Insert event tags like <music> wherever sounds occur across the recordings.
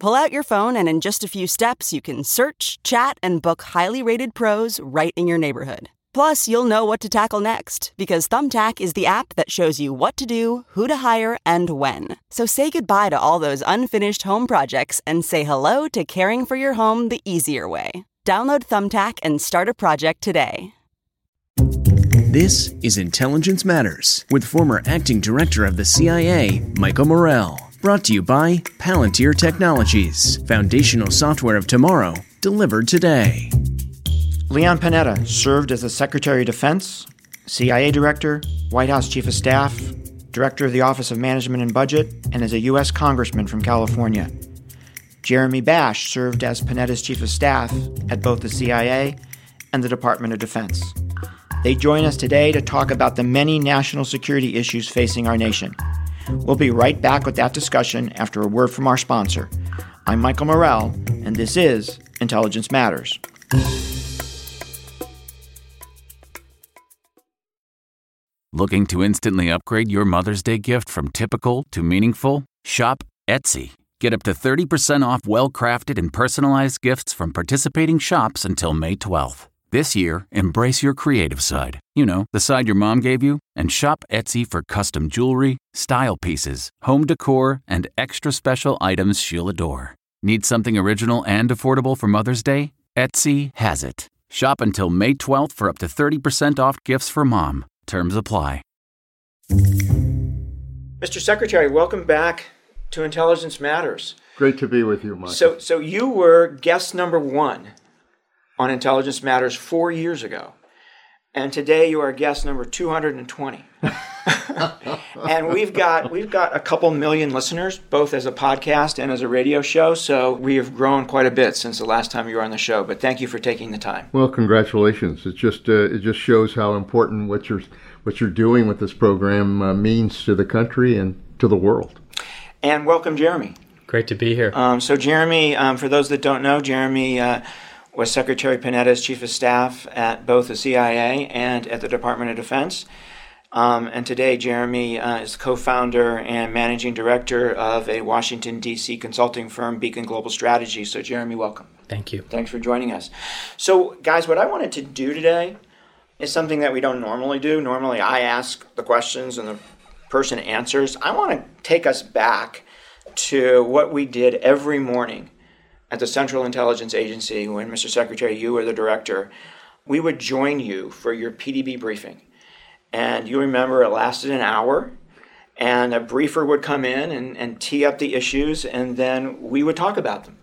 Pull out your phone, and in just a few steps, you can search, chat, and book highly rated pros right in your neighborhood. Plus, you'll know what to tackle next because Thumbtack is the app that shows you what to do, who to hire, and when. So say goodbye to all those unfinished home projects and say hello to caring for your home the easier way. Download Thumbtack and start a project today. This is Intelligence Matters with former acting director of the CIA, Michael Morell. Brought to you by Palantir Technologies, foundational software of tomorrow, delivered today. Leon Panetta served as the Secretary of Defense, CIA Director, White House Chief of Staff, Director of the Office of Management and Budget, and as a U.S. Congressman from California. Jeremy Bash served as Panetta's Chief of Staff at both the CIA and the Department of Defense. They join us today to talk about the many national security issues facing our nation. We'll be right back with that discussion after a word from our sponsor. I'm Michael Morell, and this is Intelligence Matters. Looking to instantly upgrade your Mother's Day gift from typical to meaningful? Shop Etsy. Get up to 30% off well crafted and personalized gifts from participating shops until May 12th. This year, embrace your creative side. You know, the side your mom gave you, and shop Etsy for custom jewelry, style pieces, home decor, and extra special items she'll adore. Need something original and affordable for Mother's Day? Etsy has it. Shop until May 12th for up to 30% off gifts for mom. Terms apply. Mr. Secretary, welcome back to Intelligence Matters. Great to be with you, Mike. So, so you were guest number one on Intelligence Matters four years ago. And today you are guest number 220. <laughs> and we've got we've got a couple million listeners, both as a podcast and as a radio show. So we have grown quite a bit since the last time you were on the show. But thank you for taking the time. Well, congratulations! It just uh, it just shows how important what you're what you're doing with this program uh, means to the country and to the world. And welcome, Jeremy. Great to be here. Um, so, Jeremy, um, for those that don't know, Jeremy. Uh, was Secretary Panetta's chief of staff at both the CIA and at the Department of Defense. Um, and today, Jeremy uh, is co founder and managing director of a Washington, D.C. consulting firm, Beacon Global Strategy. So, Jeremy, welcome. Thank you. Thanks for joining us. So, guys, what I wanted to do today is something that we don't normally do. Normally, I ask the questions and the person answers. I want to take us back to what we did every morning at the Central Intelligence Agency, when Mr. Secretary, you were the director, we would join you for your PDB briefing. And you remember it lasted an hour, and a briefer would come in and, and tee up the issues, and then we would talk about them.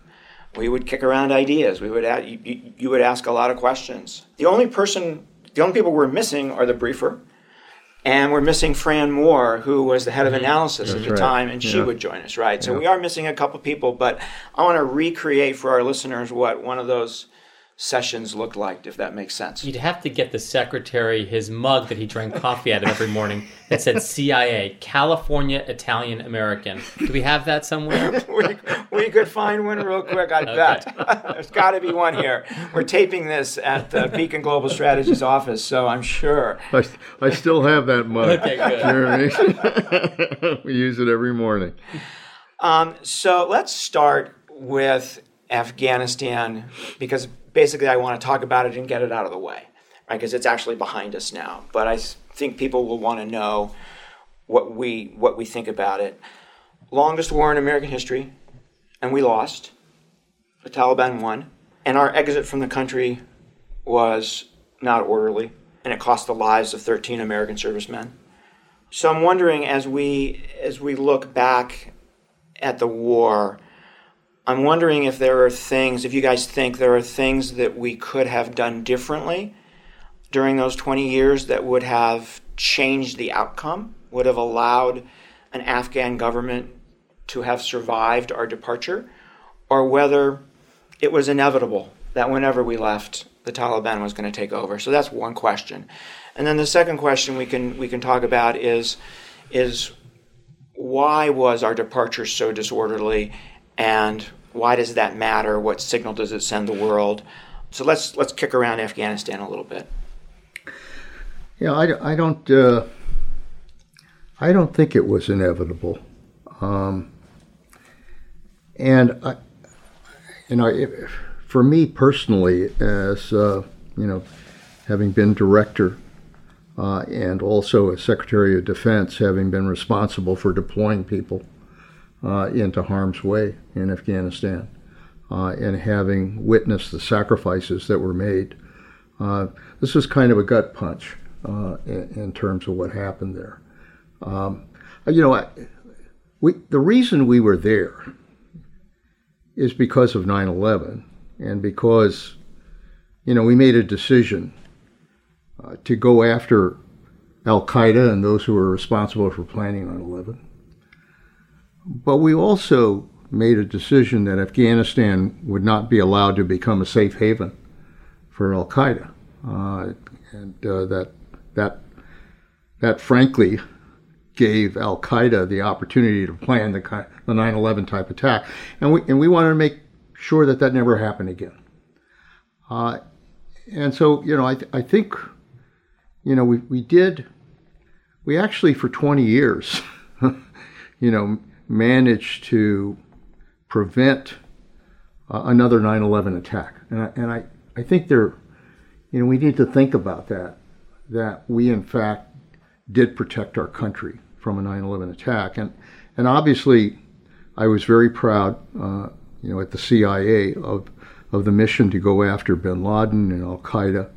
We would kick around ideas. We would add, you, you would ask a lot of questions. The only person, the only people we're missing are the briefer, and we're missing Fran Moore, who was the head of mm-hmm. analysis That's at the right. time, and she would join us, right? So Yeah. we are missing a couple people, but I want to recreate for our listeners what one of those sessions looked like, if that makes sense. You'd have to get the secretary his mug that he drank coffee out of every morning that said CIA, California Italian American. Do we have that somewhere? <laughs> we, we could find one real quick, I bet. <laughs> There's got to be one here. We're taping this at the Beacon Global Strategies office, so I'm sure. I, I still have that mug, Okay, good. Jeremy. <laughs> we use it every morning. Um, so let's start with Afghanistan because basically I want to talk about it and get it out of the way, right? Because it's actually behind us now. But I think people will want to know what we what we think about it. Longest war in American history, and we lost. The Taliban won, and our exit from the country was not orderly, and it cost the lives of 13 American servicemen. So I'm wondering as we as we look back at the war, I'm wondering if there are things, if you guys think there are things that we could have done differently during those 20 years that would have changed the outcome, would have allowed an Afghan government to have survived our departure, or whether it was inevitable that whenever we left, the Taliban was going to take over. So that's one question. And then the second question we can we can talk about is is why was our departure so disorderly and why does that matter? What signal does it send the world? So let's let's kick around Afghanistan a little bit. Yeah, I, I don't uh, I don't think it was inevitable, um, and I, you know, for me personally, as uh, you know, having been director uh, and also as Secretary of Defense, having been responsible for deploying people uh, into harm's way in Afghanistan, uh, and having witnessed the sacrifices that were made, uh, this was kind of a gut punch uh, in, in, terms of what happened there. Um, you know, I, we, the reason we were there is because of 9 11 and because, you know, we made a decision uh, to go after Al Qaeda and those who were responsible for planning 9 11. But we also made a decision that Afghanistan would not be allowed to become a safe haven for Al Qaeda. Uh, and uh, that, that, that, frankly, gave Al Qaeda the opportunity to plan the, the 9 11 type attack. And we, and we wanted to make sure that that never happened again. Uh, and so, you know, I, th- I think you know, we, we did, we actually for 20 years, <laughs> you know, managed to prevent uh, another 9 11 attack. And, I, and I, I think there, you know, we need to think about that, that we in fact did protect our country from a 9 11 attack. And, and obviously, I was very proud, uh, you know, at the CIA of, of the mission to go after bin Laden and Al Qaeda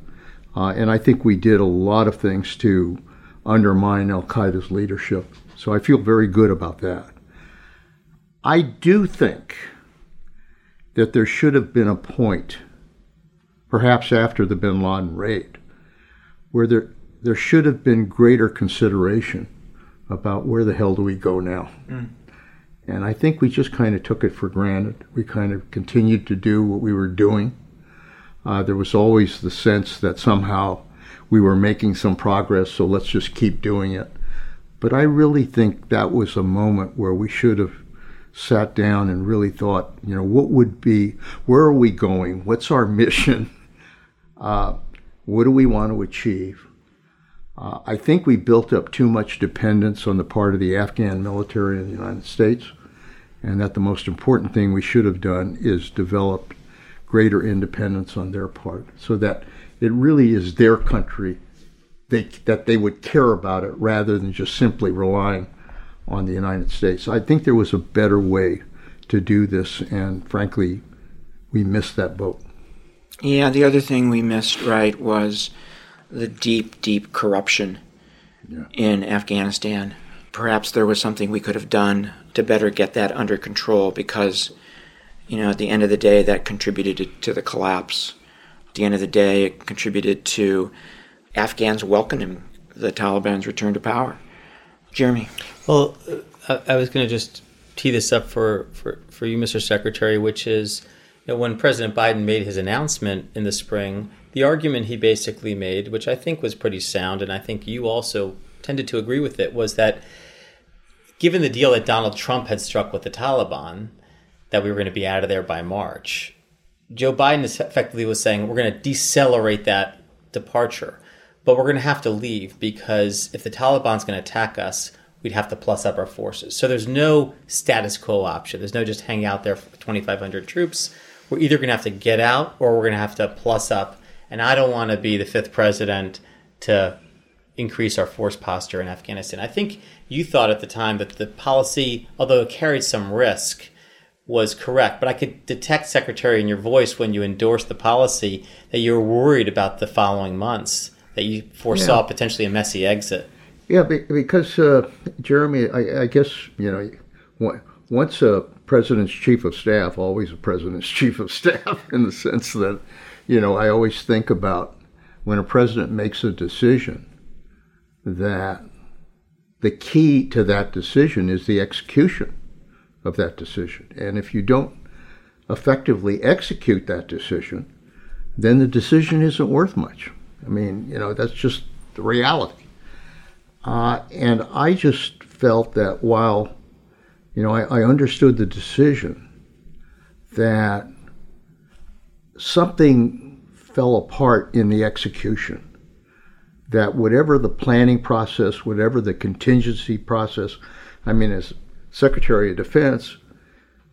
uh, and I think we did a lot of things to undermine Al Qaeda's leadership. So I feel very good about that. I do think that there should have been a point, perhaps after the bin Laden raid, where there, there should have been greater consideration about where the hell do we go now. Mm. And I think we just kind of took it for granted. We kind of continued to do what we were doing. Uh, there was always the sense that somehow we were making some progress, so let's just keep doing it. But I really think that was a moment where we should have sat down and really thought, you know, what would be, where are we going? What's our mission? <laughs> Uh, what do we want to achieve? Uh, I think we built up too much dependence on the part of the Afghan military in the United States, and that the most important thing we should have done is develop greater independence on their part so that it really is their country they, that they would care about it rather than just simply relying on the United States. I think there was a better way to do this, and frankly, we missed that boat. Yeah, the other thing we missed, right, was the deep, deep corruption yeah. in Afghanistan. Perhaps there was something we could have done to better get that under control because you know, at the end of the day, that contributed to the collapse. At the end of the day, it contributed to Afghans welcoming the Taliban's return to power. Jeremy. Well, uh, I, I was going to just tee this up for, for, for you, Mr. Secretary, which is you know, when President Biden made his announcement in the spring, the argument he basically made, which I think was pretty sound, and I think you also tended to agree with it, was that given the deal that Donald Trump had struck with the Taliban, that we were going to be out of there by March. Joe Biden effectively was saying we're going to decelerate that departure, but we're going to have to leave because if the Taliban's going to attack us, we'd have to plus up our forces. So there's no status quo option. There's no just hang out there for 2,500 troops. we're either going to have to get out or we're going to have to plus up. And I don't want to be the fifth president to increase our force posture in Afghanistan. I think you thought at the time that the policy, although it carried some risk, was correct. But I could detect, Secretary, in your voice when you endorsed the policy that you were worried about the following months, that you foresaw yeah. potentially a messy exit. Yeah, because uh, Jeremy, I, I, guess you know, once a president's chief of staff, always a president's <laughs> chief of staff, in the sense that, you know, I always think about when a president makes a decision that the key to that decision is the execution of that decision. And if you don't effectively execute that decision, then the decision isn't worth much. I mean, you know, that's just the reality. Uh, and I just felt that while, you know, I, I understood the decision that something fell apart in the execution that whatever the planning process, whatever the contingency process, I mean, as Secretary of Defense,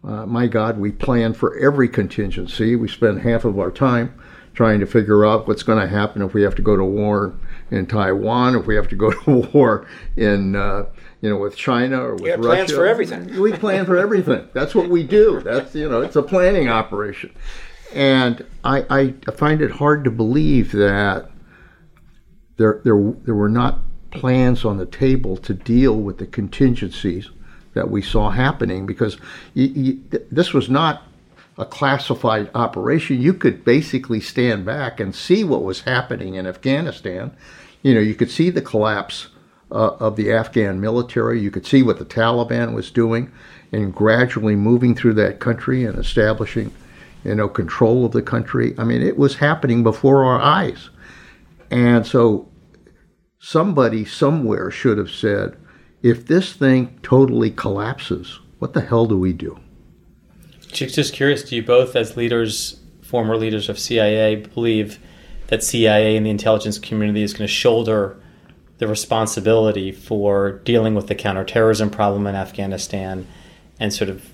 uh, my God, we plan for every contingency. We spend half of our time trying to figure out what's going to happen if we have to go to war in Taiwan, if we have to go <laughs> to war in, uh, you know, with China or with yeah, Russia. plans for everything. <laughs> We plan for everything. That's what we do. That's you know, it's a planning operation, and I, I find it hard to believe that there, there, there were not plans on the table to deal with the contingencies that we saw happening because you, you, this was not a classified operation. You could basically stand back and see what was happening in Afghanistan. You know, you could see the collapse uh, of the Afghan military. You could see what the Taliban was doing and gradually moving through that country and establishing, you know, control of the country. I mean, it was happening before our eyes. And so somebody somewhere should have said, if this thing totally collapses, what the hell do we do? Just curious, do you both, as leaders, former leaders of CIA, believe that CIA and the intelligence community is going to shoulder the responsibility for dealing with the counterterrorism problem in Afghanistan and sort of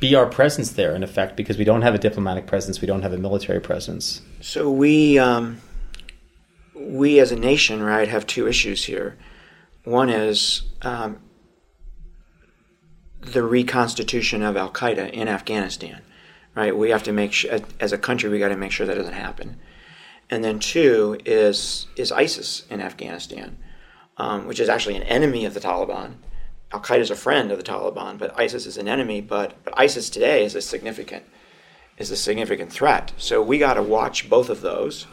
be our presence there in effect because we don't have a diplomatic presence, we don't have a military presence. So we um, we as a nation, right, have two issues here. One is um, the reconstitution of Al Qaeda in Afghanistan, right? We have to make sure, as a country, we got to make sure that doesn't happen. And then two is is ISIS in Afghanistan, um, which is actually an enemy of the Taliban. Al Qaeda is a friend of the Taliban, but ISIS is an enemy. But but ISIS today is a significant is a significant threat. So we got to watch both of those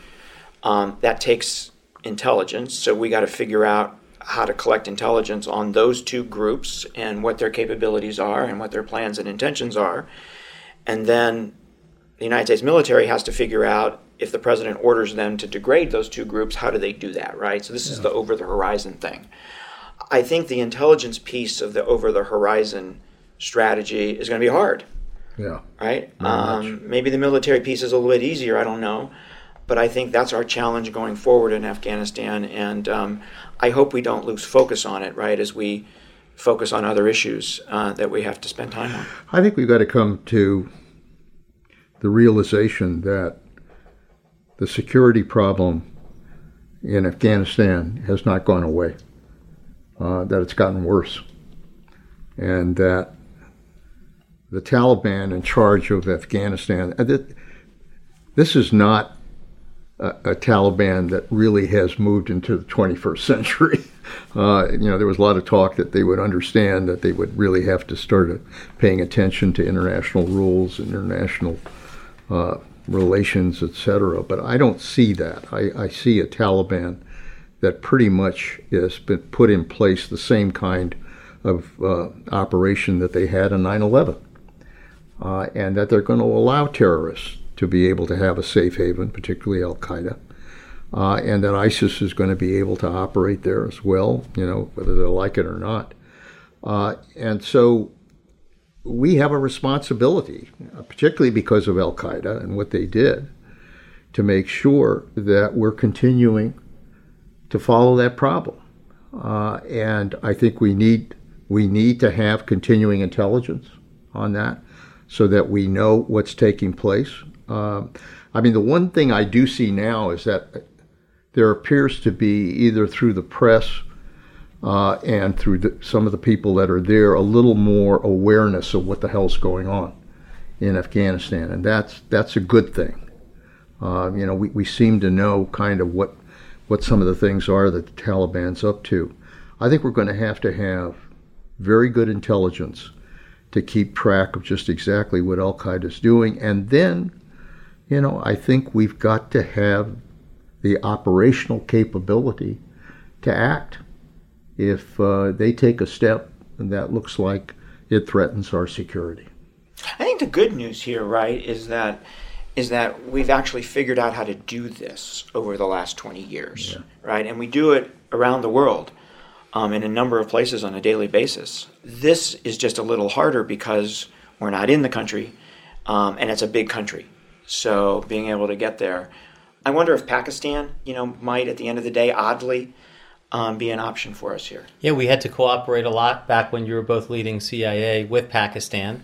um, that takes intelligence, so we got to figure out how to collect intelligence on those two groups and what their capabilities are and what their plans and intentions are. And then the United States military has to figure out if the president orders them to degrade those two groups, how do they do that, right? So this yeah. is the over the horizon thing. I think the intelligence piece of the over the horizon strategy is going to be hard. Yeah. Right? Um, maybe the military piece is a little bit easier, I don't know but I think that's our challenge going forward in Afghanistan, and um, I hope we don't lose focus on it, right, as we focus on other issues uh, that we have to spend time on. I think we've got to come to the realization that the security problem in Afghanistan has not gone away, uh, that it's gotten worse, and that the Taliban in charge of Afghanistan, uh, this is not a, a, Taliban that really has moved into the 21st century. <laughs> Uh, you know, there was a lot of talk that they would understand that they would really have to start paying attention to international rules, international uh, relations, etc. But I don't see that. I, I, see a Taliban that pretty much has been put in place the same kind of uh, operation that they had in 9 11. Uh, and that they're going to allow terrorists to be able to have a safe haven, particularly Al Qaeda, uh, and that ISIS is going to be able to operate there as well, you know, whether they like it or not. Uh, and so we have a responsibility, particularly because of Al Qaeda and what they did, to make sure that we're continuing to follow that problem. Uh, and I think we need we need to have continuing intelligence on that. so that we know what's taking place. Uh, I mean, the one thing I do see now is that there appears to be either through the press uh, and through the, some of the people that are there a little more awareness of what the hell's going on in Afghanistan, and that's that's a good thing. Uh, you know, we, we seem to know kind of what what some of the things are that the Taliban's up to. I think we're going to have to have very good intelligence to keep track of just exactly what Al Qaeda is doing. And then, you know, I think we've got to have the operational capability to act if uh, they take a step that looks like it threatens our security. I think the good news here, right, is that is that we've actually figured out how to do this over the last 20 years, yeah. right? And we do it around the world um, in a number of places on a daily basis. This is just a little harder because we're not in the country, um, and it's a big country. So being able to get there, I wonder if Pakistan, you know, might at the end of the day, oddly, um, be an option for us here. Yeah, we had to cooperate a lot back when you were both leading CIA with Pakistan.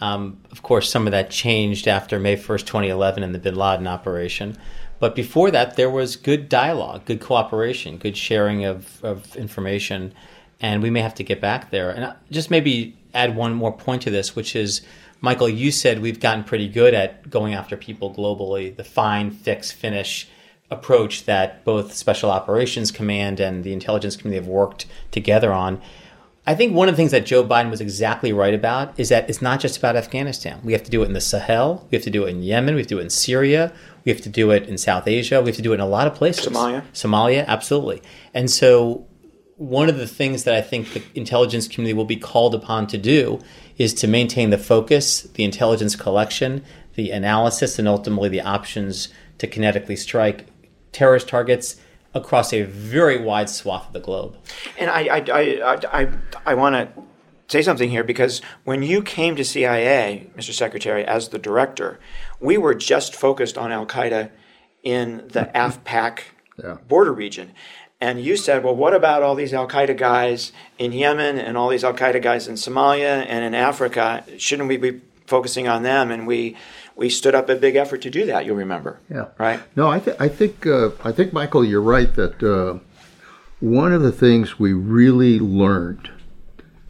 Um, of course, some of that changed after May 1st, 2011, and the bin Laden operation. But before that, there was good dialogue, good cooperation, good sharing of, of information, and we may have to get back there. And just maybe add one more point to this, which is Michael, you said we've gotten pretty good at going after people globally, the find, fix, finish approach that both Special Operations Command and the intelligence community have worked together on. I think one of the things that Joe Biden was exactly right about is that it's not just about Afghanistan. We have to do it in the Sahel, we have to do it in Yemen, we have to do it in Syria, we have to do it in South Asia, we have to do it in a lot of places. Somalia. Somalia, absolutely. And so one of the things that I think the intelligence community will be called upon to do is to maintain the focus, the intelligence collection, the analysis, and ultimately the options to kinetically strike terrorist targets across a very wide swath of the globe. And I, I, I, I, I want to say something here because when you came to CIA, Mr. Secretary, as the director, we were just focused on Al Qaeda in the <laughs> AfPak yeah. border region. And you said, well, what about all these Al Qaeda guys in Yemen and all these Al Qaeda guys in Somalia and in Africa? Shouldn't we be focusing on them? And we we stood up a big effort to do that. You'll remember. Yeah. Right. No, I, th- I think uh, I think Michael, you're right that uh, one of the things we really learned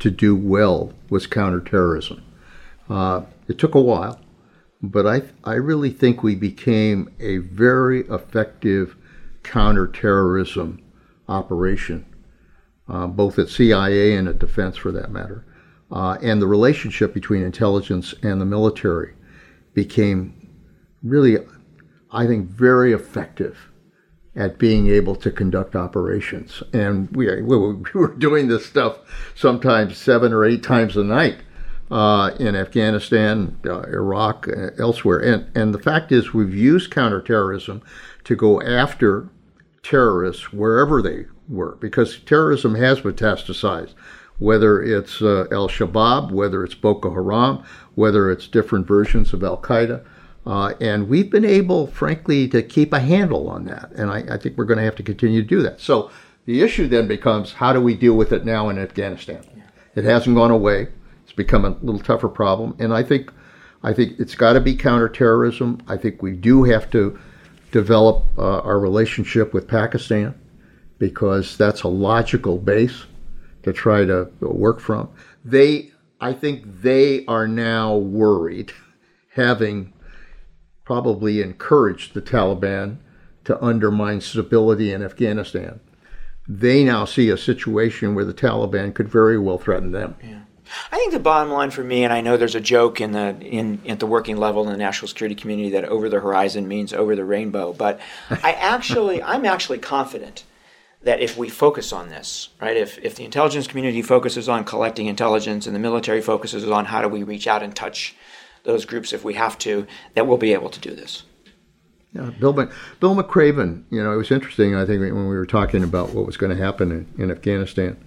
to do well was counterterrorism. Uh, it took a while, but I I really think we became a very effective counterterrorism operation, uh, both at CIA and at defense, for that matter. Uh, and the relationship between intelligence and the military became really, I think, very effective at being able to conduct operations. And we, <laughs> we were doing this stuff sometimes seven or eight times a night uh, in Afghanistan, uh, Iraq, uh, elsewhere. And, and the fact is, we've used counterterrorism to go after terrorists wherever they were, because terrorism has metastasized whether it's uh, Al Shabaab, whether it's Boko Haram, whether it's different versions of Al Qaeda. Uh, and we've been able, frankly, to keep a handle on that. And I, I think we're going to have to continue to do that. So the issue then becomes how do we deal with it now in Afghanistan? It hasn't gone away. It's become a little tougher problem. And I think, I think it's got to be counterterrorism. I think we do have to develop uh, our relationship with Pakistan because that's a logical base to try to work from. They, I think they are now worried, having probably encouraged the Taliban to undermine stability in Afghanistan. They now see a situation where the Taliban could very well threaten them. Yeah. I think the bottom line for me, and I know there's a joke in the in at the working level in the national security community that over the horizon means over the rainbow, but <laughs> I actually I'm actually confident that if we focus on this, right, if, if the intelligence community focuses on collecting intelligence and the military focuses on how do we reach out and touch those groups if we have to, that we'll be able to do this. Yeah, Bill, Bill McRaven, you know, it was interesting, I think, when we were talking about what was going to happen in, in Afghanistan.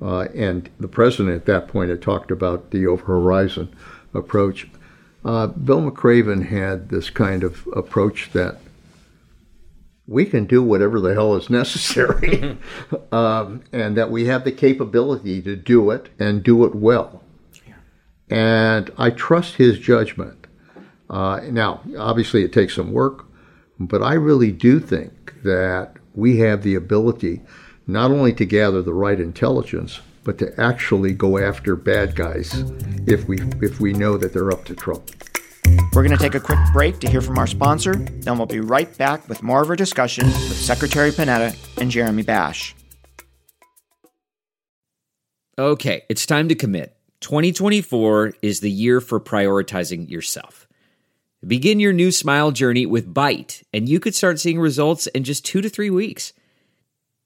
Uh, and the president at that point had talked about the over horizon approach. Uh, Bill McRaven had this kind of approach that we can do whatever the hell is <laughs> necessary, um, and that we have the capability to do it and do it well. And I trust his judgment. Uh, now, obviously, it takes some work, but I really do think that we have the ability not only to gather the right intelligence, but to actually go after bad guys if we if we know that they're up to trouble. We're going to take a quick break to hear from our sponsor, then we'll be right back with more of our discussion with Secretary Panetta and Jeremy Bash. Okay, it's time to commit. 2024 is the year for prioritizing yourself. Begin your new smile journey with Byte, and you could start seeing results in just two to three weeks.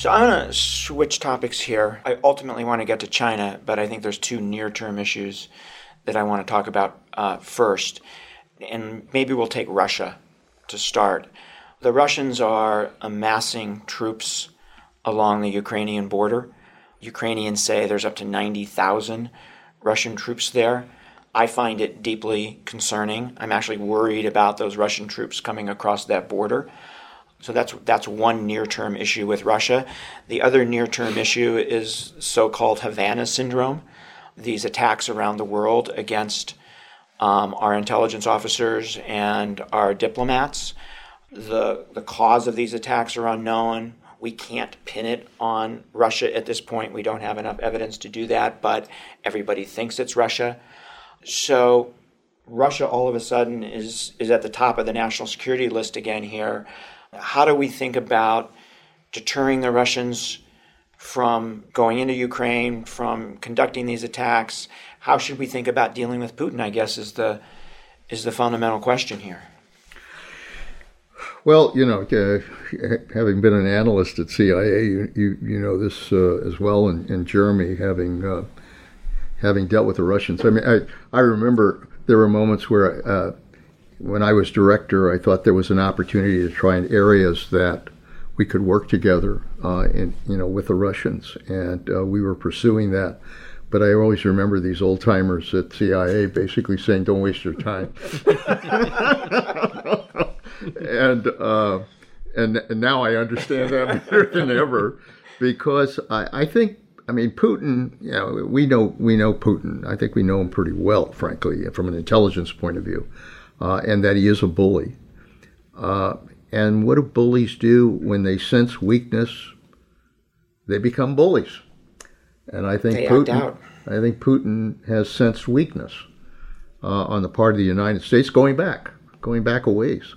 So I'm going to switch topics here. I ultimately want to get to China, but I think there's two near-term issues that I want to talk about uh, first, and maybe we'll take Russia to start. The Russians are amassing troops along the Ukrainian border. Ukrainians say there's up to 90,000 Russian troops there. I find it deeply concerning. I'm actually worried about those Russian troops coming across that border. So that's that's one near-term issue with Russia. The other near-term issue is so-called Havana syndrome. These attacks around the world against um, our intelligence officers and our diplomats. The the cause of these attacks are unknown. We can't pin it on Russia at this point. We don't have enough evidence to do that, but everybody thinks it's Russia. So Russia all of a sudden is is at the top of the national security list again here how do we think about deterring the Russians from going into Ukraine, from conducting these attacks? How should we think about dealing with Putin? I guess is the is the fundamental question here. Well, you know, uh, having been an analyst at CIA, you you, you know this uh, as well, and, and Jeremy having uh, having dealt with the Russians. I mean, I I remember there were moments where uh, when I was director, I thought there was an opportunity to try in areas that we could work together, uh, in, you know, with the Russians, and uh, we were pursuing that. But I always remember these old timers at CIA basically saying, "Don't waste your time." <laughs> and, uh, and and now I understand that better than ever, because I, I think I mean, Putin. You know, we know we know Putin. I think we know him pretty well, frankly, from an intelligence point of view uh, and that he is a bully. Uh, and what do bullies do when they sense weakness? They become bullies. And I think they Putin. I think Putin has sensed weakness uh, on the part of the United States, going back, going back a ways,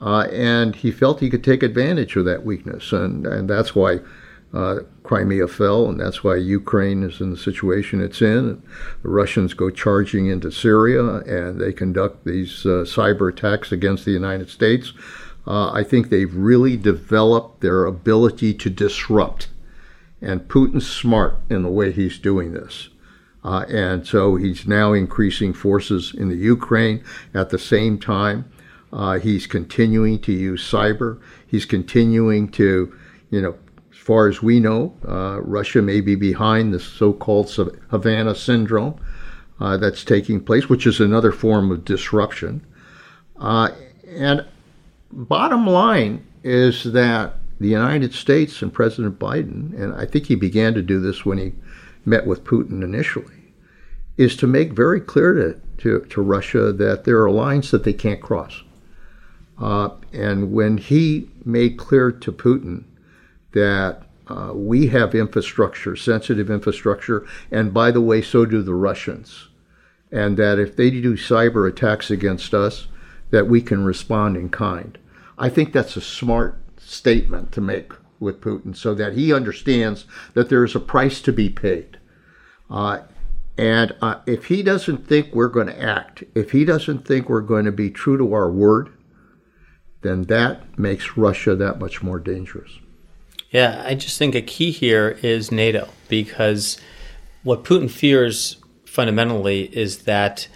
uh, and he felt he could take advantage of that weakness, and and that's why uh, Crimea fell, and that's why Ukraine is in the situation it's in. The Russians go charging into Syria, and they conduct these uh, cyber attacks against the United States. Uh, I think they've really developed their ability to disrupt, and Putin's smart in the way he's doing this. Uh, and so he's now increasing forces in the Ukraine at the same time. Uh, he's continuing to use cyber. He's continuing to, you know, far as we know, uh, Russia may be behind the so-called Havana syndrome uh, that's taking place, which is another form of disruption. Uh, and bottom line is that the United States and President Biden, and I think he began to do this when he met with Putin initially, is to make very clear to, to, to Russia that there are lines that they can't cross. Uh, and when he made clear to Putin that uh, we have infrastructure, sensitive infrastructure, and by the way, so do the Russians. And that if they do cyber attacks against us, that we can respond in kind. I think that's a smart statement to make with Putin so that he understands that there is a price to be paid. Uh, and uh, if he doesn't think we're going to act, if he doesn't think we're going to be true to our word, then that makes Russia that much more dangerous. Yeah, I just think a key here is NATO because what Putin fears fundamentally is that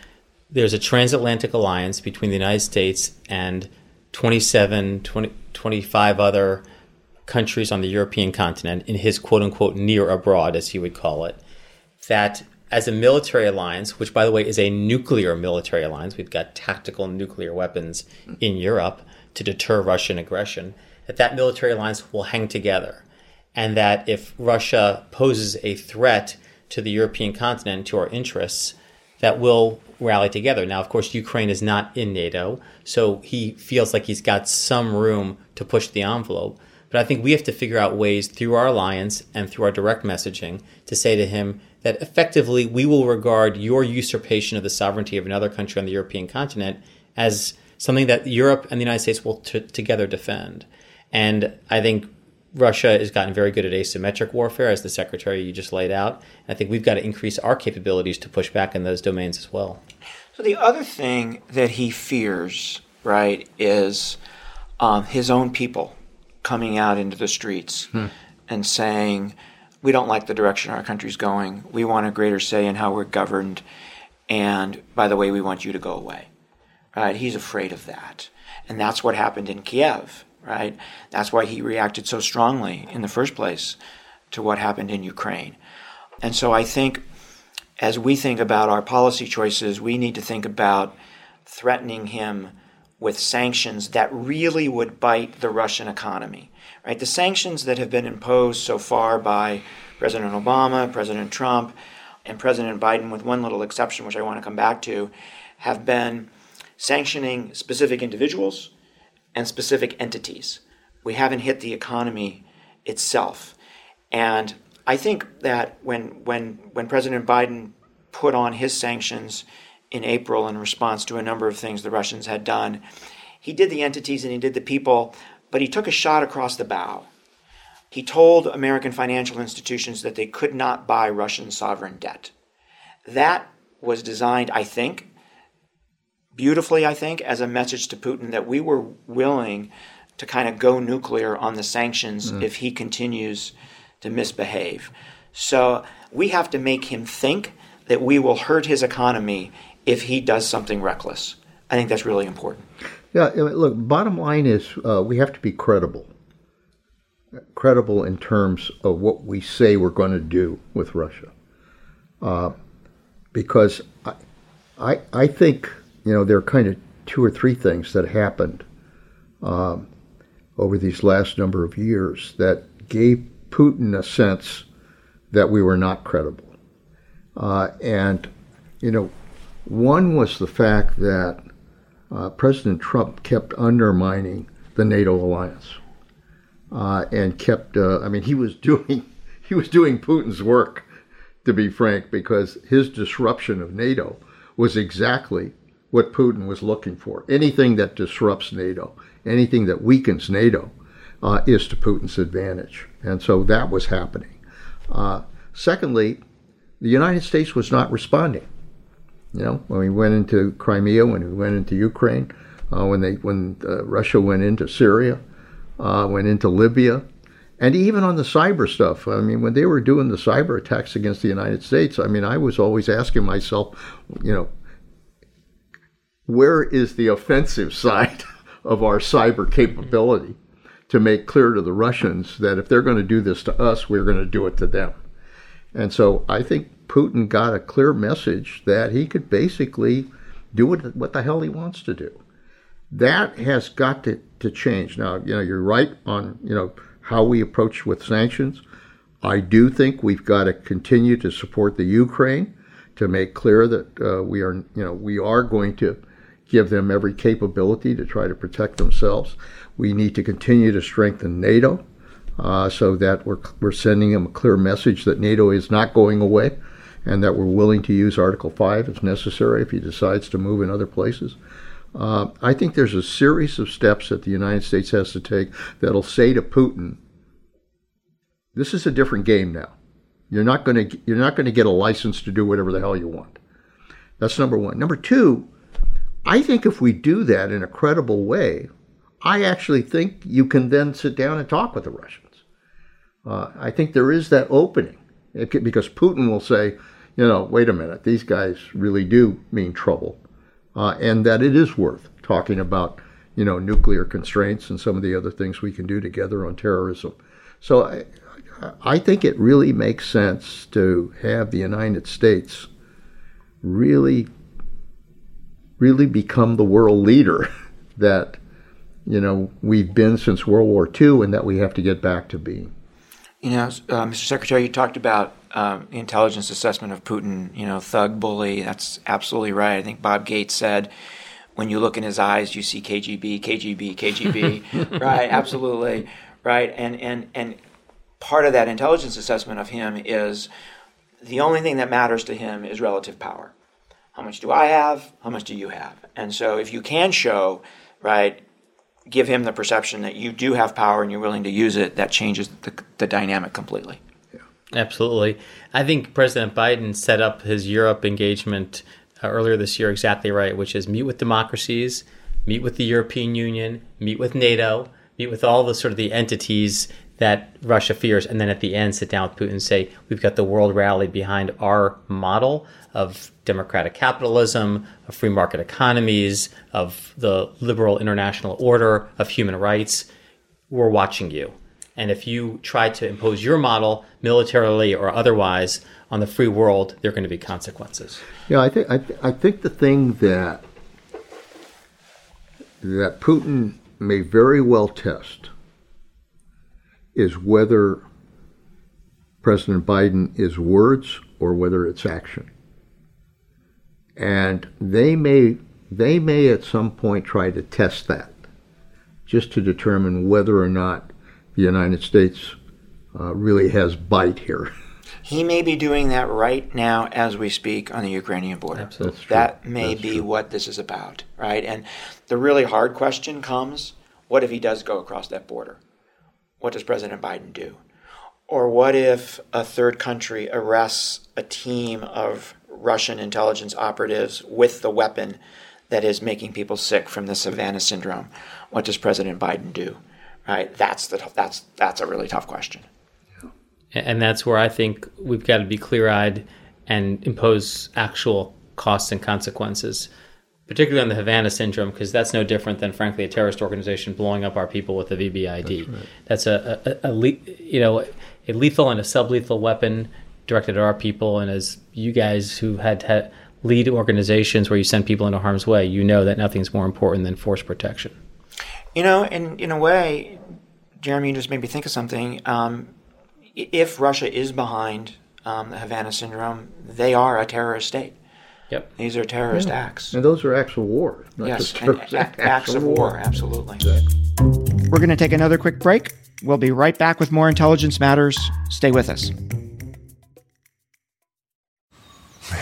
there's a transatlantic alliance between the United States and 27, 20, 25 other countries on the European continent in his quote unquote near abroad, as he would call it, that as a military alliance, which by the way is a nuclear military alliance, we've got tactical nuclear weapons in Europe to deter Russian aggression, that that military alliance will hang together. And that if Russia poses a threat to the European continent, to our interests, that we'll rally together. Now, of course, Ukraine is not in NATO, so he feels like he's got some room to push the envelope. But I think we have to figure out ways through our alliance and through our direct messaging to say to him that effectively we will regard your usurpation of the sovereignty of another country on the European continent as something that Europe and the United States will t- together defend. And I think Russia has gotten very good at asymmetric warfare, as the secretary you just laid out. And I think we've got to increase our capabilities to push back in those domains as well. So the other thing that he fears, right, is um, his own people coming out into the streets hmm. and saying, we don't like the direction our country's going. We want a greater say in how we're governed. And by the way, we want you to go away. Right? He's afraid of that. And that's what happened in Kiev, right? That's why he reacted so strongly in the first place to what happened in Ukraine. And so I think as we think about our policy choices, we need to think about threatening him with sanctions that really would bite the Russian economy. Right? The sanctions that have been imposed so far by President Obama, President Trump, and President Biden, with one little exception, which I want to come back to, have been sanctioning specific individuals and specific entities. We haven't hit the economy itself. And I think that when, when, when President Biden put on his sanctions, in April in response to a number of things the Russians had done. He did the entities and he did the people, but he took a shot across the bow. He told American financial institutions that they could not buy Russian sovereign debt. That was designed, I think, beautifully, I think, as a message to Putin that we were willing to kind of go nuclear on the sanctions mm. if he continues to misbehave. So we have to make him think that we will hurt his economy if he does something reckless. I think that's really important. Yeah, look, bottom line is uh, we have to be credible. Credible in terms of what we say we're going to do with Russia. Uh, because I, I, I, think, you know, there are kind of two or three things that happened um, over these last number of years that gave Putin a sense that we were not credible. Uh, and, you know, one was the fact that uh, President Trump kept undermining the NATO alliance uh, and kept. Uh, I mean, he was <laughs> doing he was doing Putin's work, to be frank, because his disruption of NATO was exactly what Putin was looking for. Anything that disrupts NATO, anything that weakens NATO, uh, is to Putin's advantage, and so that was happening. Uh, secondly, the United States was not responding. You know, when we went into Crimea, when we went into Ukraine, uh, when they when uh, Russia went into Syria, uh, went into Libya, and even on the cyber stuff. I mean, when they were doing the cyber attacks against the United States, I mean, I was always asking myself, you know, where is the offensive side <laughs> of our cyber capability to make clear to the Russians that if they're going to do this to us, we're going to do it to them. And so I think Putin got a clear message that he could basically do what, what the hell he wants to do. That has got to, to change. Now, you know, you're right on, you know, how we approach with sanctions. I do think we've got to continue to support the Ukraine to make clear that uh, we are, you know, we are going to give them every capability to try to protect themselves. We need to continue to strengthen NATO uh, so that we're, we're sending them a clear message that NATO is not going away and that we're willing to use Article 5 if necessary if he decides to move in other places. Uh, I think there's a series of steps that the United States has to take that'll say to Putin, "This is a different game now. You're not going to you're not going to get a license to do whatever the hell you want." That's number one. Number two, I think if we do that in a credible way, I actually think you can then sit down and talk with the Russians. Uh, I think there is that opening it, because Putin will say, you know, wait a minute, these guys really do mean trouble, uh, and that it is worth talking about, you know, nuclear constraints and some of the other things we can do together on terrorism. So I, I think it really makes sense to have the United States really, really become the world leader <laughs> that, you know, we've been since World War II and that we have to get back to being. You know, uh, Mr. Secretary, you talked about um, the intelligence assessment of Putin, you know, thug, bully. That's absolutely right. I think Bob Gates said, when you look in his eyes, you see KGB, KGB, KGB. <laughs> right? Absolutely. Right. And, and, and part of that intelligence assessment of him is the only thing that matters to him is relative power. Much do I have? How much do you have? And so if you can show, right, give him the perception that you do have power and you're willing to use it, that changes the, the dynamic completely. Absolutely. I think President Biden set up his Europe engagement uh, earlier this year exactly right, which is meet with democracies, meet with the European Union, meet with NATO, meet with all the sort of the entities that Russia fears, and then at the end sit down with Putin and say, we've got the world rallied behind our model of democratic capitalism, of free market economies, of the liberal international order, of human rights. We're watching you. And if you try to impose your model militarily or otherwise on the free world, there are going to be consequences. Yeah, I think I, th- I think the thing that that Putin may very well test is whether President Biden is words or whether it's action. And they may they may at some point try to test that just to determine whether or not the United States uh, really has bite here. He may be doing that right now as we speak on the Ukrainian border. Absolutely. That may That's be true. what this is about, right? And the really hard question comes what if he does go across that border? What does President Biden do? Or what if a third country arrests a team of Russian intelligence operatives with the weapon that is making people sick from the Havana syndrome? What does President Biden do? Right? That's the that's that's a really tough question. And that's where I think we've got to be clear eyed and impose actual costs and consequences, particularly on the Havana syndrome, because that's no different than, frankly, a terrorist organization blowing up our people with a VBIED. That's, a, a, a, le- you know, a lethal and a sublethal weapon directed at our people. And as you guys who had to lead organizations where you send people into harm's way, you know that nothing's more important than force protection. You know, and in a way, Jeremy, you just made me think of something. Um, if Russia is behind um, the Havana syndrome, they are a terrorist state. Yep. These are terrorist acts. And those are acts of war. not Yes, just and terrorist act, acts of war, absolutely. We're going to take another quick break. We'll be right back with more Intelligence Matters. Stay with us.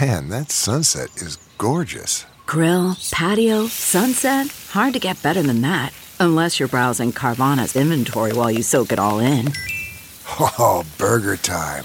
Man, that sunset is gorgeous. Grill, patio, sunset. Hard to get better than that. Unless you're browsing Carvana's inventory while you soak it all in. <laughs> Oh, burger time.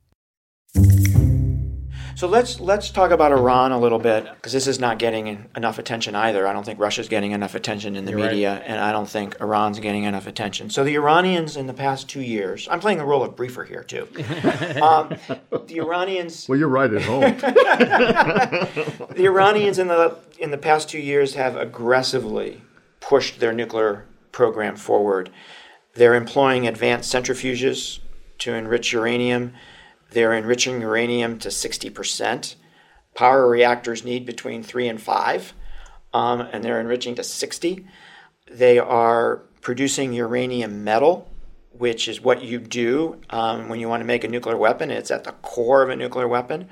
So let's let's talk about Iran a little bit because this is not getting enough attention either. I don't think Russia's getting enough attention in the You're right. media, and I don't think Iran's getting enough attention. So the Iranians in the past two years, I'm playing the role of briefer here too. <laughs> um, the Iranians Well, you're right at home. <laughs> the Iranians in the in the past two years have aggressively pushed their nuclear program forward. They're employing advanced centrifuges to enrich uranium. They're enriching uranium to 60%. Power reactors need between three and five, um, and they're enriching to 60. They are producing uranium metal, which is what you do um, when you want to make a nuclear weapon. It's at the core of a nuclear weapon.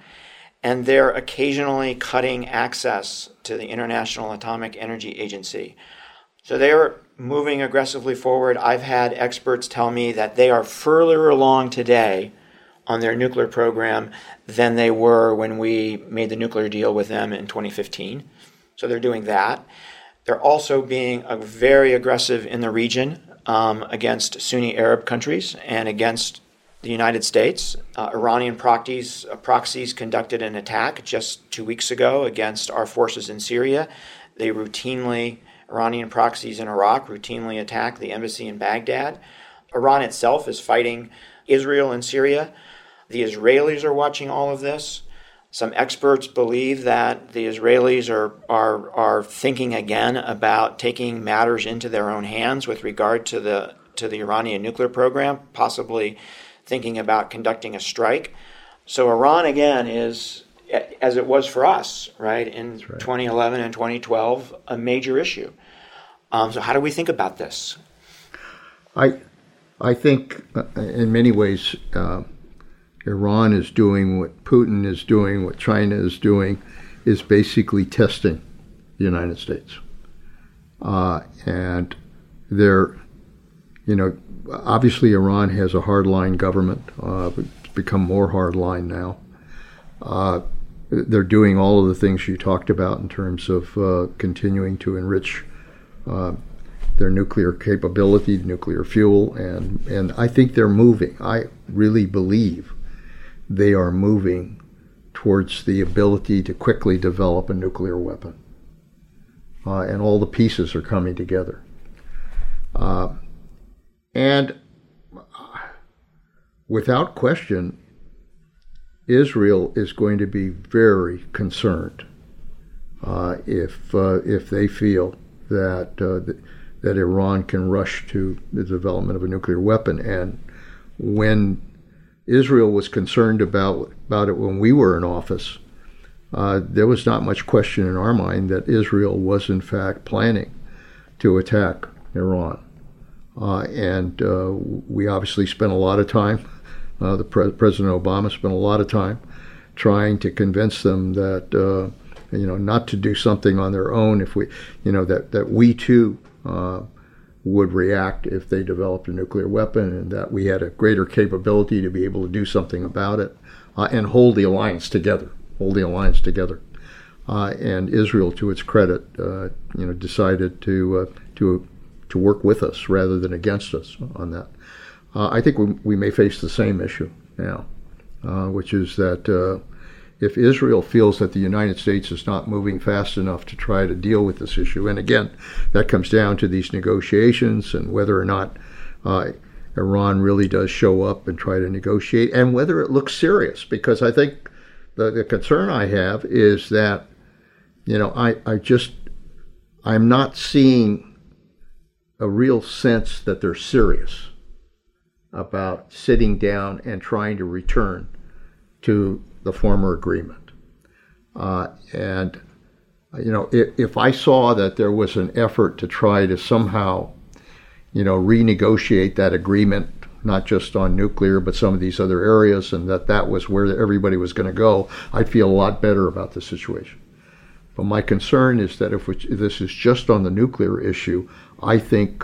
And they're occasionally cutting access to the International Atomic Energy Agency. So they are moving aggressively forward. I've had experts tell me that they are further along today on their nuclear program than they were when we made the nuclear deal with them in 2015. So they're doing that. They're also being very aggressive in the region um, against Sunni Arab countries and against the United States. Uh, Iranian proxies, uh, proxies conducted an attack just two weeks ago against our forces in Syria. They routinely, Iranian proxies in Iraq routinely attack the embassy in Baghdad. Iran itself is fighting Israel and Syria. The Israelis are watching all of this. Some experts believe that the Israelis are, are, are thinking again about taking matters into their own hands with regard to the, to the Iranian nuclear program, possibly thinking about conducting a strike. So Iran, again, is, as it was for us, right, in right. 2011 and 2012, a major issue. Um, so, how do we think about this? I, I think, uh, in many ways, uh, Iran is doing, what Putin is doing, what China is doing, is basically testing the United States. Uh, and they're, you know, obviously Iran has a hardline government. Uh, it's become more hardline now. Uh, they're doing all of the things you talked about in terms of uh, continuing to enrich uh, their nuclear capability, nuclear fuel, and, and I think they're moving. I really believe they are moving towards the ability to quickly develop a nuclear weapon. Uh, and all the pieces are coming together. Uh, and without question, Israel is going to be very concerned uh, if uh, if they feel that uh, that Iran can rush to the development of a nuclear weapon. And when Israel was concerned about about it when we were in office. Uh, there was not much question in our mind that Israel was in fact planning to attack Iran, uh, and uh, we obviously spent a lot of time. Uh, the pre- President Obama spent a lot of time trying to convince them that uh, you know not to do something on their own. If we, you know, that that we too uh, would react if they developed a nuclear weapon, and that we had a greater capability to be able to do something about it uh, and hold the alliance together. Hold the alliance together. Uh, and Israel, to its credit, uh, you know, decided to uh, to to work with us rather than against us on that. Uh, I think we, we may face the same issue now, uh, which is that if Israel feels that the United States is not moving fast enough to try to deal with this issue, and again, that comes down to these negotiations and whether or not uh, Iran really does show up and try to negotiate, and whether it looks serious. Because I think the, the concern I have is that, you know, I, I just, I'm not seeing a real sense that they're serious about sitting down and trying to return to the former agreement. Uh, and, you know, if, if I saw that there was an effort to try to somehow, you know, renegotiate that agreement, not just on nuclear, but some of these other areas, and that that was where everybody was going to go, I'd feel a lot better about the situation. But my concern is that if, if this is just on the nuclear issue, I think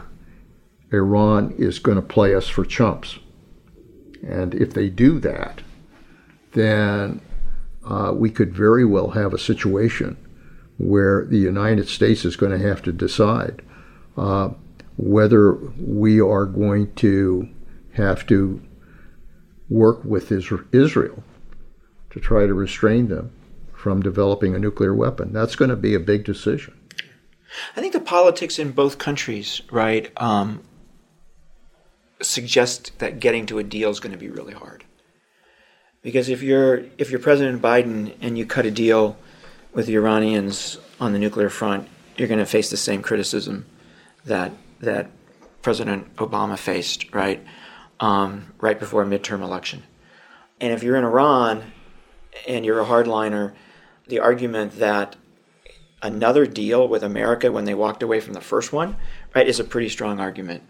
Iran is going to play us for chumps. And if they do that, then uh, we could very well have a situation where the United States is going to have to decide uh, whether we are going to have to work with Israel to try to restrain them from developing a nuclear weapon. That's going to be a big decision. I think the politics in both countries, right, um, suggest that getting to a deal is going to be really hard. Because if you're if you're President Biden and you cut a deal with the Iranians on the nuclear front, you're going to face the same criticism that that President Obama faced right um, right before a midterm election. And if you're in Iran and you're a hardliner, the argument that another deal with America when they walked away from the first one, right, is a pretty strong argument.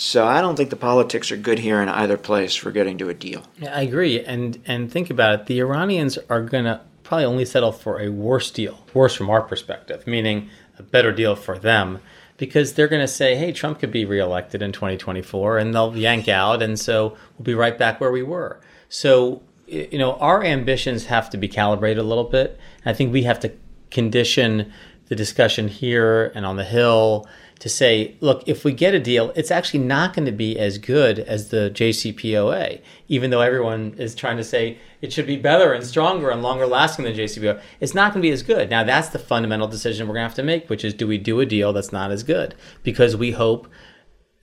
So I don't think the politics are good here in either place for getting to a deal. Yeah, I agree. And and think about it. The Iranians are going to probably only settle for a worse deal, worse from our perspective, meaning a better deal for them, because they're going to say, "Hey, Trump could be reelected in 2024," and they'll yank out, and so we'll be right back where we were. So you know, our ambitions have to be calibrated a little bit. I think we have to condition the discussion here and on the Hill to say, look, if we get a deal, it's actually not going to be as good as the JCPOA, even though everyone is trying to say it should be better and stronger and longer lasting than JCPOA. It's not going to be as good. Now, that's the fundamental decision we're going to have to make, which is do we do a deal that's not as good? Because we hope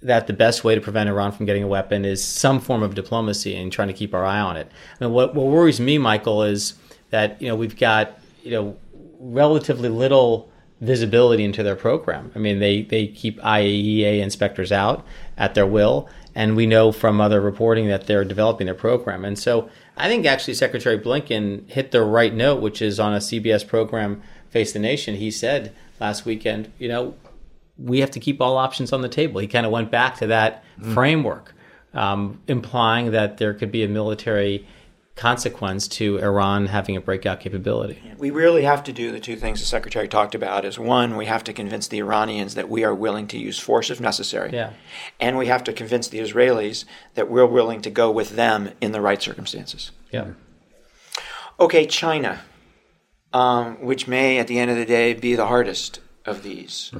that the best way to prevent Iran from getting a weapon is some form of diplomacy and trying to keep our eye on it. I mean, what, what worries me, Michael, is that you know we've got you know relatively little visibility into their program. I mean, they, they keep IAEA inspectors out at their will, and we know from other reporting that they're developing their program. And so I think actually Secretary Blinken hit the right note, which is on a CBS program, Face the Nation. He said last weekend, you know, we have to keep all options on the table. He kind of went back to that mm. framework, um, implying that there could be a military consequence to Iran having a breakout capability. We really have to do the two things the secretary talked about is one, we have to convince the Iranians that we are willing to use force if necessary. Yeah. And we have to convince the Israelis that we're willing to go with them in the right circumstances. Yeah. Okay, China, um, which may at the end of the day be the hardest of these.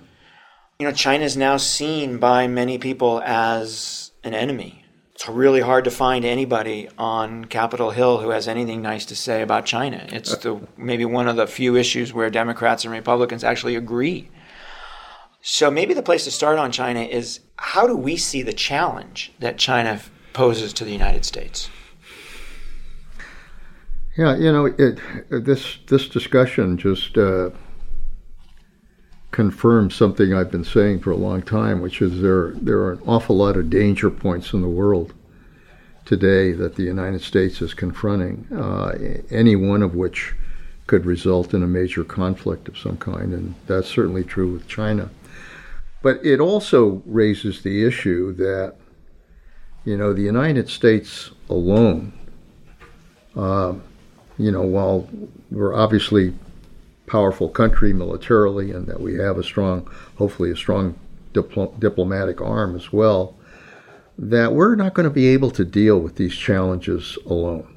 You know, China is now seen by many people as an enemy it's really hard to find anybody on Capitol Hill who has anything nice to say about China. It's the, maybe one of the few issues where Democrats and Republicans actually agree. So maybe the place to start on China is how do we see the challenge that China poses to the United States? Yeah, you know, it, this this discussion just uh, confirms something I've been saying for a long time, which is there there are an awful lot of danger points in the world today that the United States is confronting, uh, any one of which could result in a major conflict of some kind, and that's certainly true with China. But it also raises the issue that, you know, the United States alone, uh, you know, while we're obviously powerful country militarily and that we have a strong, hopefully, a strong dipl- diplomatic arm as well, that we're not going to be able to deal with these challenges alone.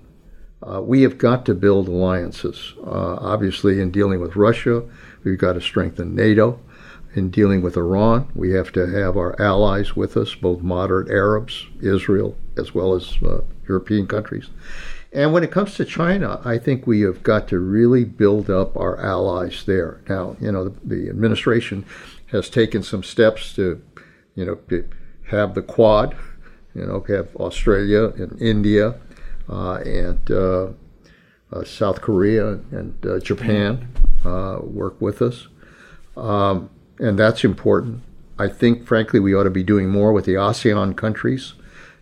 Uh, we have got to build alliances. Uh, obviously, in dealing with Russia, we've got to strengthen NATO. In dealing with Iran, we have to have our allies with us, both moderate Arabs, Israel, as well as uh, European countries. And when it comes to China, I think we have got to really build up our allies there. Now, you know, the, the administration has taken some steps to, you know, to have the Quad, you know, have Australia and India uh, and uh, uh, South Korea and uh, Japan uh, work with us. Um, and that's important. I think, frankly, we ought to be doing more with the ASEAN countries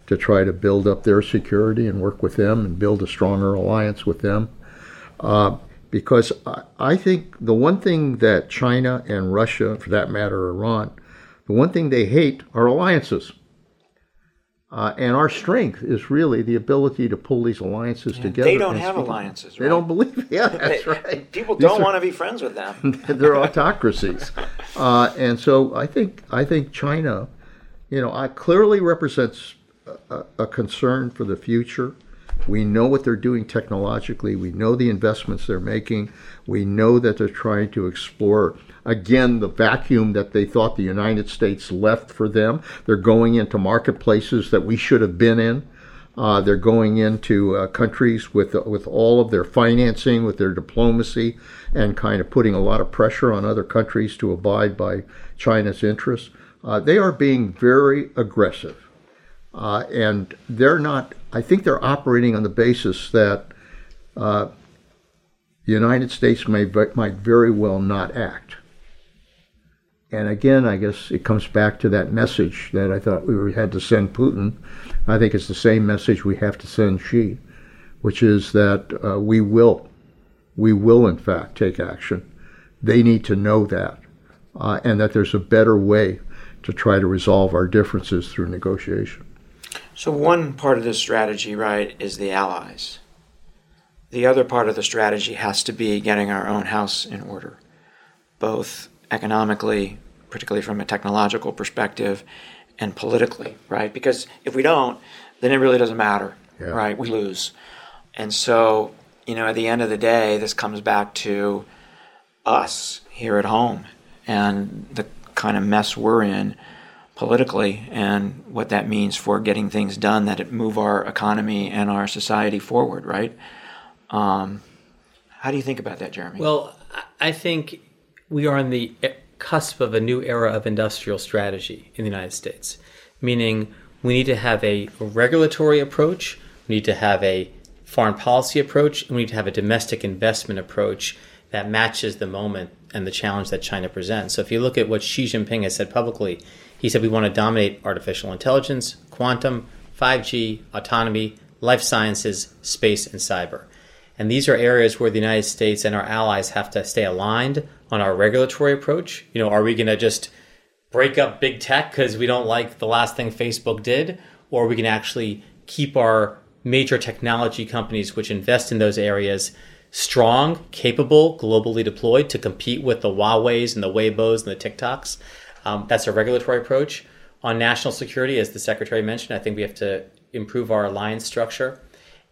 to try to build up their security and work with them and build a stronger alliance with them. Uh, because I, I think the one thing that China and Russia, for that matter, Iran, the one thing they hate are alliances. Uh, and our strength is really the ability to pull these alliances yeah, together. They don't have alliances. Right? They don't believe. <laughs> Yeah, that's they, right. People don't want to be friends with them. <laughs> they're autocracies, <laughs> uh, and so I think I think China, you know, I clearly represents a, concern for the future. We know what they're doing technologically. We know the investments they're making. We know that they're trying to explore, again, the vacuum that they thought the United States left for them. They're going into marketplaces that we should have been in. Uh, they're going into uh, countries with with all of their financing, with their diplomacy, and kind of putting a lot of pressure on other countries to abide by China's interests. Uh, they are being very aggressive. Uh, and they're not, I think they're operating on the basis that uh, the United States may, might very well not act. And again, I guess it comes back to that message that I thought we had to send Putin. I think it's the same message we have to send Xi, which is that uh, we will, we will in fact take action they need to know that, uh, and that there's a better way to try to resolve our differences through negotiation. So, one part of this strategy, right, is the allies. The other part of the strategy has to be getting our own house in order, both economically, particularly from a technological perspective, and politically, right? Because if we don't, then it really doesn't matter, yeah. right? We lose. And so, you know, at the end of the day, this comes back to us here at home and the kind of mess we're in politically and what that means for getting things done that move our economy and our society forward, right? Um, how do you think about that, Jeremy? Well, I think we are on the cusp of a new era of industrial strategy in the United States, meaning we need to have a regulatory approach, we need to have a foreign policy approach, and we need to have a domestic investment approach that matches the moment and the challenge that China presents. So if you look at what Xi Jinping has said publicly, he said we want to dominate artificial intelligence, quantum, 5G, autonomy, life sciences, space, and cyber. And these are areas where the United States and our allies have to stay aligned on our regulatory approach. You know, are we going to just break up big tech because we don't like the last thing Facebook did? Or we to actually keep our major technology companies which invest in those areas strong, capable, globally deployed to compete with the Huawei's and the Weibos and the TikToks? Um, that's a regulatory approach. On national security, as the secretary mentioned, I think we have to improve our alliance structure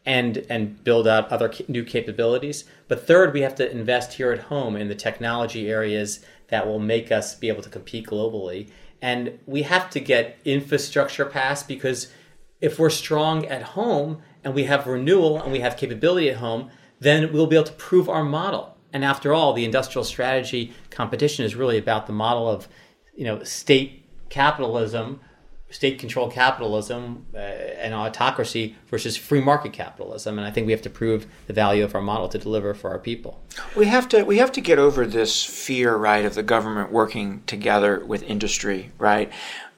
and and build out other new capabilities. But third, we have to invest here at home in the technology areas that will make us be able to compete globally. And we have to get infrastructure passed because if we're strong at home and we have renewal and we have capability at home, then we'll be able to prove our model. And after all, the industrial strategy competition is really about the model of, you know, state capitalism state controlled capitalism uh, and autocracy versus free market capitalism. And i think we have to prove the value of our model to deliver for our people. We have to we have to get over this fear right of the government working together with industry right?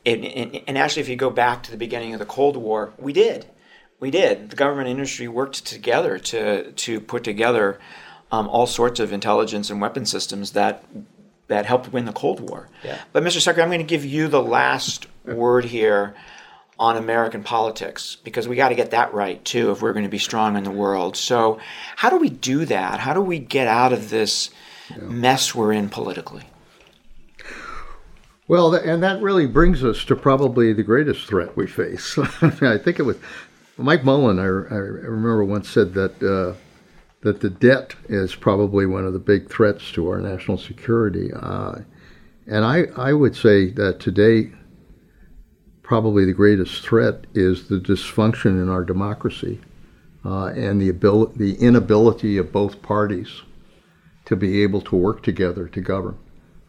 And, and, and actually if you go back to the beginning of the cold war we did. We did. The government and industry worked together to to put together um, all sorts of intelligence and weapon systems that that helped win the Cold War. Yeah. But Mr. Secretary, I'm going to give you the last word here on American politics because we got to get that right too if we're going to be strong in the world. So, how do we do that? How do we get out of this yeah. mess we're in politically? Well, and that really brings us to probably the greatest threat we face. <laughs> I think it was Mike Mullen. I, I remember once said that uh, that the debt is probably one of the big threats to our national security. Uh, and I, I would say that today, probably the greatest threat is the dysfunction in our democracy uh, and the, ability, the inability of both parties to be able to work together to govern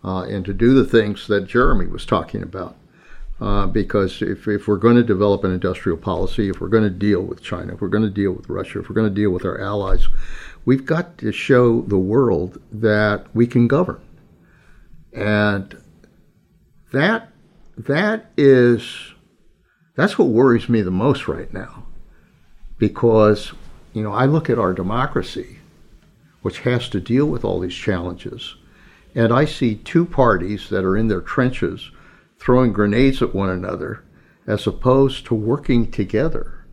uh, and to do the things that Jeremy was talking about. Uh, because if, if we're going to develop an industrial policy, if we're going to deal with China, if we're going to deal with Russia, if we're going to deal with our allies, we've got to show the world that we can govern. And that that is that's what worries me the most right now. Because, you know, I look at our democracy, which has to deal with all these challenges, and I see two parties that are in their trenches throwing grenades at one another as opposed to working together.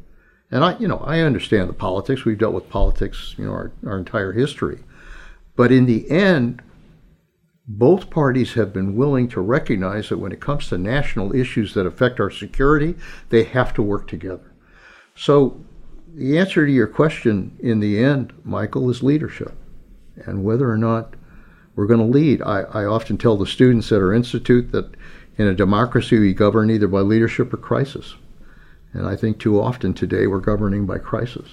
And I, you know, I understand the politics. We've dealt with politics, you know, our, our entire history. But in the end, both parties have been willing to recognize that when it comes to national issues that affect our security, they have to work together. So the answer to your question in the end, Michael, is leadership. And whether or not we're going to lead. I, I often tell the students at our institute that in a democracy, we govern either by leadership or crisis. And I think too often today we're governing by crisis.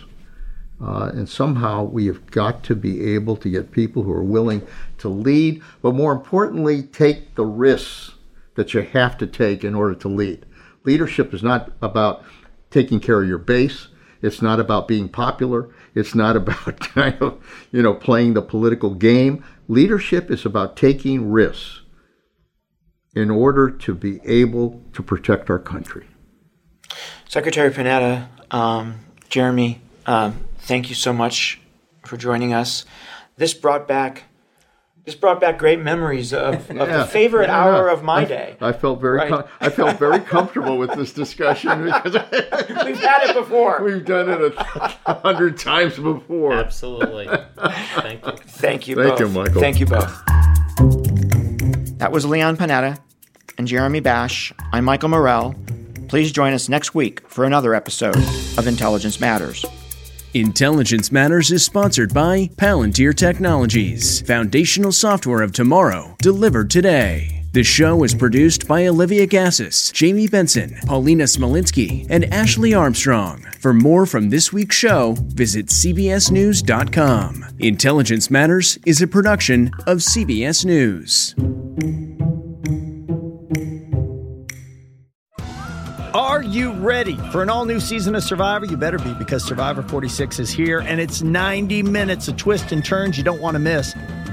Uh, and somehow we have got to be able to get people who are willing to lead, but more importantly, take the risks that you have to take in order to lead. Leadership is not about taking care of your base. It's not about being popular. It's not <laughs> about kind of, you know, playing the political game. Leadership is about taking risks in order to be able to protect our country. Secretary Panetta, um, Jeremy, um, thank you so much for joining us. This brought back This brought back great memories of, of <laughs> Yeah. the favorite Yeah. hour of my I- day. I felt very Right. com- I felt very comfortable with this discussion because <laughs> We've had it before. we've done it a, a hundred times before. Absolutely. <laughs> Thank you. Thank you Thank both. you, Michael. Thank you both. That was Leon Panetta and Jeremy Bash. I'm Michael Morell. Please join us next week for another episode of Intelligence Matters. Intelligence Matters is sponsored by Palantir Technologies, foundational software of tomorrow, delivered today. The show is produced by Olivia Gazis, Jamie Benson, Paulina Smolinski, and Ashley Armstrong. For more from this week's show, visit CBSNews.com. Intelligence Matters is a production of CBS News. Are you ready for an all new season of Survivor? You better be because Survivor 46 is here and it's 90 minutes of twists and turns you don't want to miss.